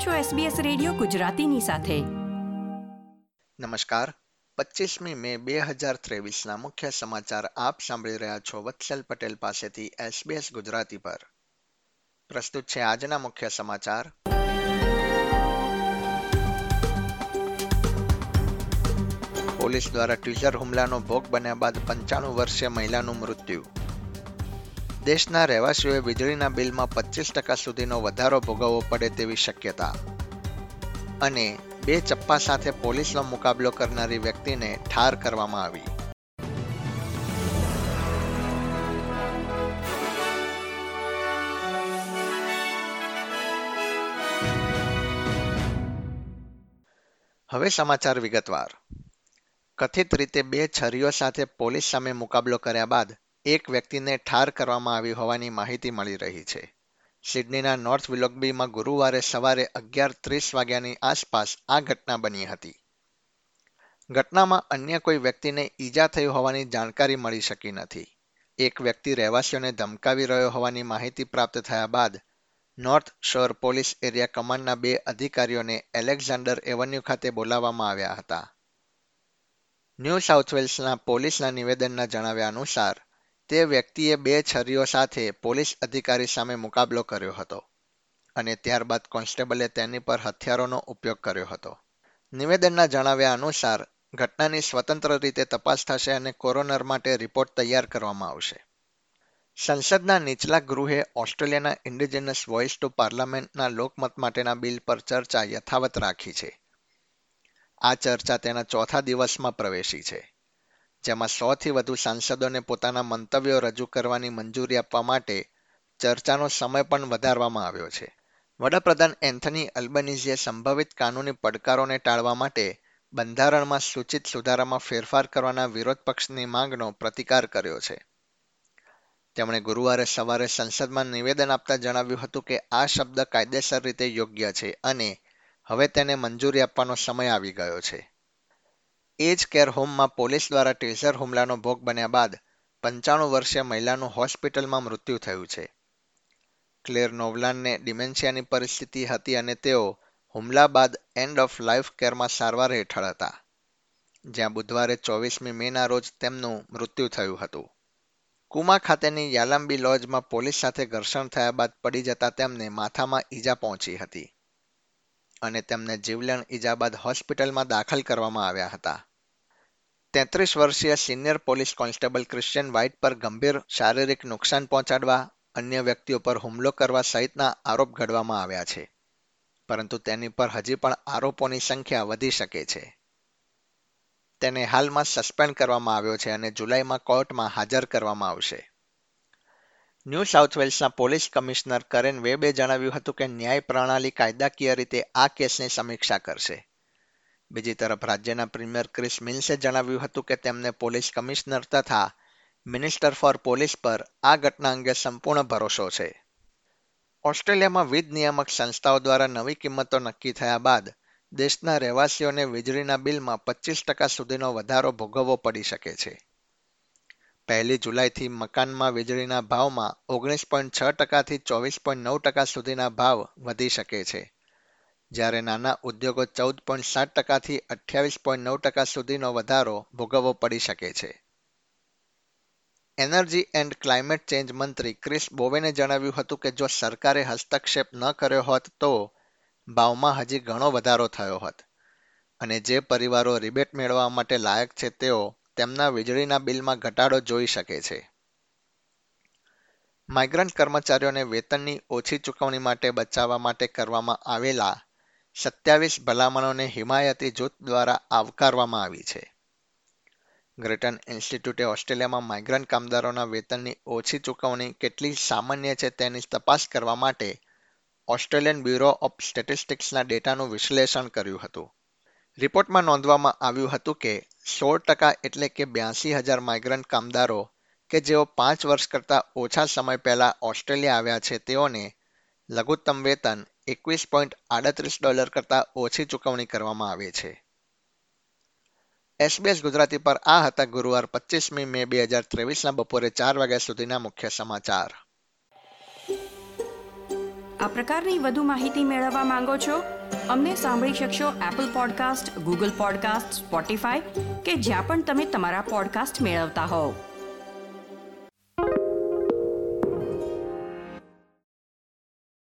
આપ છો SBS radio ગુજરાતીની સાથે. નમસ્કાર. પચીસમી મે બે હજાર ત્રેવીસના મુખ્ય સમાચાર આપ સાંભળી રહ્યા છો વત્સલ પટેલ પાસેથી SBS ગુજરાતી પર. પ્રસ્તુત છે આજના મુખ્ય સમાચાર. પોલીસ દ્વારા ટ્વિઝર હુમલાનો ભોગ બન્યા બાદ પંચાણું વર્ષીય મહિલાનું મૃત્યુ. દેશના રહેવાસીઓએ વીજળીના બિલમાં પચીસ ટકા સુધીનો વધારો ભોગવવો પડે તેવી શક્યતા. અને બે ચપ્પા સાથે પોલીસનો મુકાબલો કરનારી વ્યક્તિને ઠાર કરવામાં આવી. હવે સમાચાર વિગતવાર. કથિત રીતે બે છરીઓ સાથે પોલીસ સામે મુકાબલો કર્યા બાદ એક વ્યક્તિને ઠાર કરવામાં આવી હોવાની માહિતી મળી રહી છે. સિડનીના નોર્થ વિલોગબીમાં ગુરુવારે સવારે અગિયાર ત્રીસ વાગ્યાની આસપાસ આ ઘટના બની હતી. ઘટનામાં અન્ય કોઈ વ્યક્તિને ઈજા થઈ હોવાની જાણકારી મળી શકી નથી. એક વ્યક્તિ રહેવાસીઓને ધમકાવી રહ્યો હોવાની માહિતી પ્રાપ્ત થયા બાદ, નોર્થ શોર પોલીસ એરિયા કમાન્ડના બે અધિકારીઓને એલેક્ઝાન્ડર એવન્યુ ખાતે બોલાવવામાં આવ્યા હતા. ન્યૂ સાઉથ વેલ્સના પોલીસના નિવેદનના જણાવ્યા અનુસાર તે વ્યક્તિએ બે છરીઓ સાથે પોલીસ અધિકારી સામે મુકાબલો કર્યો હતો અને ત્યારબાદ કોન્સ્ટેબલે તેની પર હથિયારોનો ઉપયોગ કર્યો હતો. નિવેદનના જણાવ્યા અનુસાર, ઘટનાની સ્વતંત્ર રીતે તપાસ થશે અને કોરોનર માટે રિપોર્ટ તૈયાર કરવામાં આવશે. સંસદના નીચલા ગૃહે ઓસ્ટ્રેલિયાના ઇન્ડિજિનસ વોઇસ ટુ પાર્લામેન્ટના લોકમત માટેના બિલ પર ચર્ચા યથાવત રાખી છે. આ ચર્ચા તેના ચોથા દિવસમાં પ્રવેશી છે. જેમાં સોથી વધુ સાંસદોને પોતાના મંતવ્યો રજૂ કરવાની મંજૂરી આપવા માટે ચર્ચાનો સમય પણ વધારવામાં આવ્યો છે. વડાપ્રધાન એન્થની અલ્બનીઝીએ સંભવિત કાનૂની પડકારોને ટાળવા માટે બંધારણમાં સૂચિત સુધારામાં ફેરફાર કરવાના વિરોધ પક્ષની માંગનો પ્રતિકાર કર્યો છે. તેમણે ગુરુવારે સવારે સંસદમાં નિવેદન આપતા જણાવ્યું હતું કે આ શબ્દ કાયદેસર રીતે યોગ્ય છે અને હવે તેને મંજૂરી આપવાનો સમય આવી ગયો છે. એજ કેર હોમમાં પોલીસ દ્વારા ટેઝર હુમલાનો ભોગ બન્યા બાદ પંચાણું વર્ષીય મહિલાનું હોસ્પિટલમાં મૃત્યુ થયું છે. ક્લેર નોવલાનને ડિમેન્શિયાની પરિસ્થિતિ હતી અને તેઓ હુમલા બાદ એન્ડ ઓફ લાઈફ કેરમાં સારવાર હેઠળ હતા, જ્યાં બુધવારે ચોવીસમી મેના રોજ તેમનું મૃત્યુ થયું હતું. કુમા ખાતેની યાલામ્બી લોજમાં પોલીસ સાથે ઘર્ષણ થયા બાદ પડી જતા તેમને માથામાં ઈજા પહોંચી હતી અને તેમને જીવલેણ ઈજા બાદ હોસ્પિટલમાં દાખલ કરવામાં આવ્યા હતા. તેત્રીસ વર્ષીય senior police constable Christian White પર ગંભીર શારીરિક નુકસાન પહોંચાડવા અન્ય વ્યક્તિઓ પર હુમલો કરવા સહિતના આરોપ ઘડવામાં આવ્યા છે. પરંતુ તેની પર હજી પણ આરોપોની સંખ્યા વધી શકે છે. તેને હાલમાં સસ્પેન્ડ કરવામાં આવ્યો છે અને જુલાઈમાં કોર્ટમાં હાજર કરવામાં આવશે. ન્યૂ સાઉથ વેલ્સના પોલીસ કમિશનર કરેન વેબે જણાવ્યું હતું કે ન્યાય પ્રણાલી કાયદાકીય રીતે આ કેસની સમીક્ષા કરશે. બીજી તરફ રાજ્યના પ્રીમિયર ક્રિસ મિલ્સે જણાવ્યું હતું કે તેમને પોલીસ કમિશનર તથા મિનિસ્ટર ફોર પોલીસ પર આ ઘટના અંગે સંપૂર્ણ ભરોસો છે. ઓસ્ટ્રેલિયામાં વીજ નિયામક સંસ્થાઓ દ્વારા નવી કિંમતો નક્કી થયા બાદ દેશના રહેવાસીઓને વીજળીના બિલમાં પચીસ ટકા સુધીનો વધારો ભોગવવો પડી શકે છે. પહેલી જુલાઈથી મકાનમાં વીજળીના ભાવમાં ઓગણીસ પોઈન્ટ છ ટકાથી ચોવીસ પોઈન્ટ નવ ટકા સુધીના ભાવ વધી શકે છે. જ્યારે નાના ઉદ્યોગો ચૌદ પોઈન્ટ સાત ટકાથી અઠ્યાવીસ પોઈન્ટ નવ ટકા સુધીનો વધારો ભોગવવો પડી શકે છે. એનર્જી એન્ડ ક્લાઇમેટ ચેન્જ મંત્રી ક્રિસ બોવેને જણાવ્યું હતું કે જો સરકારે હસ્તક્ષેપ ન કર્યો હોત તો ભાવમાં હજી ઘણો વધારો થયો હોત. અને જે પરિવારો રિબેટ મેળવવા માટે લાયક છે તેઓ તેમના વીજળીના બિલમાં ઘટાડો જોઈ શકે છે. માઇગ્રન્ટ કર્મચારીઓને વેતનની ઓછી ચૂકવણી માટે બચાવવા માટે કરવામાં આવેલા સત્યાવીસ ભલામણોને હિમાયતી જૂથ દ્વારા આવકારવામાં આવી છે. ગ્રેટન ઇન્સ્ટિટ્યૂટે ઓસ્ટ્રેલિયામાં માઇગ્રન્ટ કામદારોના વેતનની ઓછી ચૂકવણી કેટલી સામાન્ય છે તેની તપાસ કરવા માટે ઓસ્ટ્રેલિયન બ્યુરો ઓફ સ્ટેટિસ્ટિક્સના ડેટાનું વિશ્લેષણ કર્યું હતું. રિપોર્ટમાં નોંધવામાં આવ્યું હતું કે સોળ ટકા એટલે કે બ્યાસી હજાર માઇગ્રન્ટ કામદારો કે જેઓ પાંચ વર્ષ કરતાં ઓછા સમય પહેલા ઓસ્ટ્રેલિયા આવ્યા છે તેઓને લઘુત્તમ વેતન એકવીસ પોઈન્ટ આડત્રીસ ડોલર કરતાં ઓછી ચૂકવણી કરવામાં આવે છે. એસબીએસ ગુજરાતી પર આ હતા ગુરુવાર પચીસમી મે બે હજાર ત્રેવીસના બપોરે ચાર વાગ્યા સુધીના મુખ્ય સમાચાર. આ પ્રકારની વધુ માહિતી મેળવવા માંગો છો? અમને સાંભળી શકશો Apple podcast Google podcast Spotify કે જ્યાં પણ તમે તમારા પોડકાસ્ટ મેળવતા હોવ.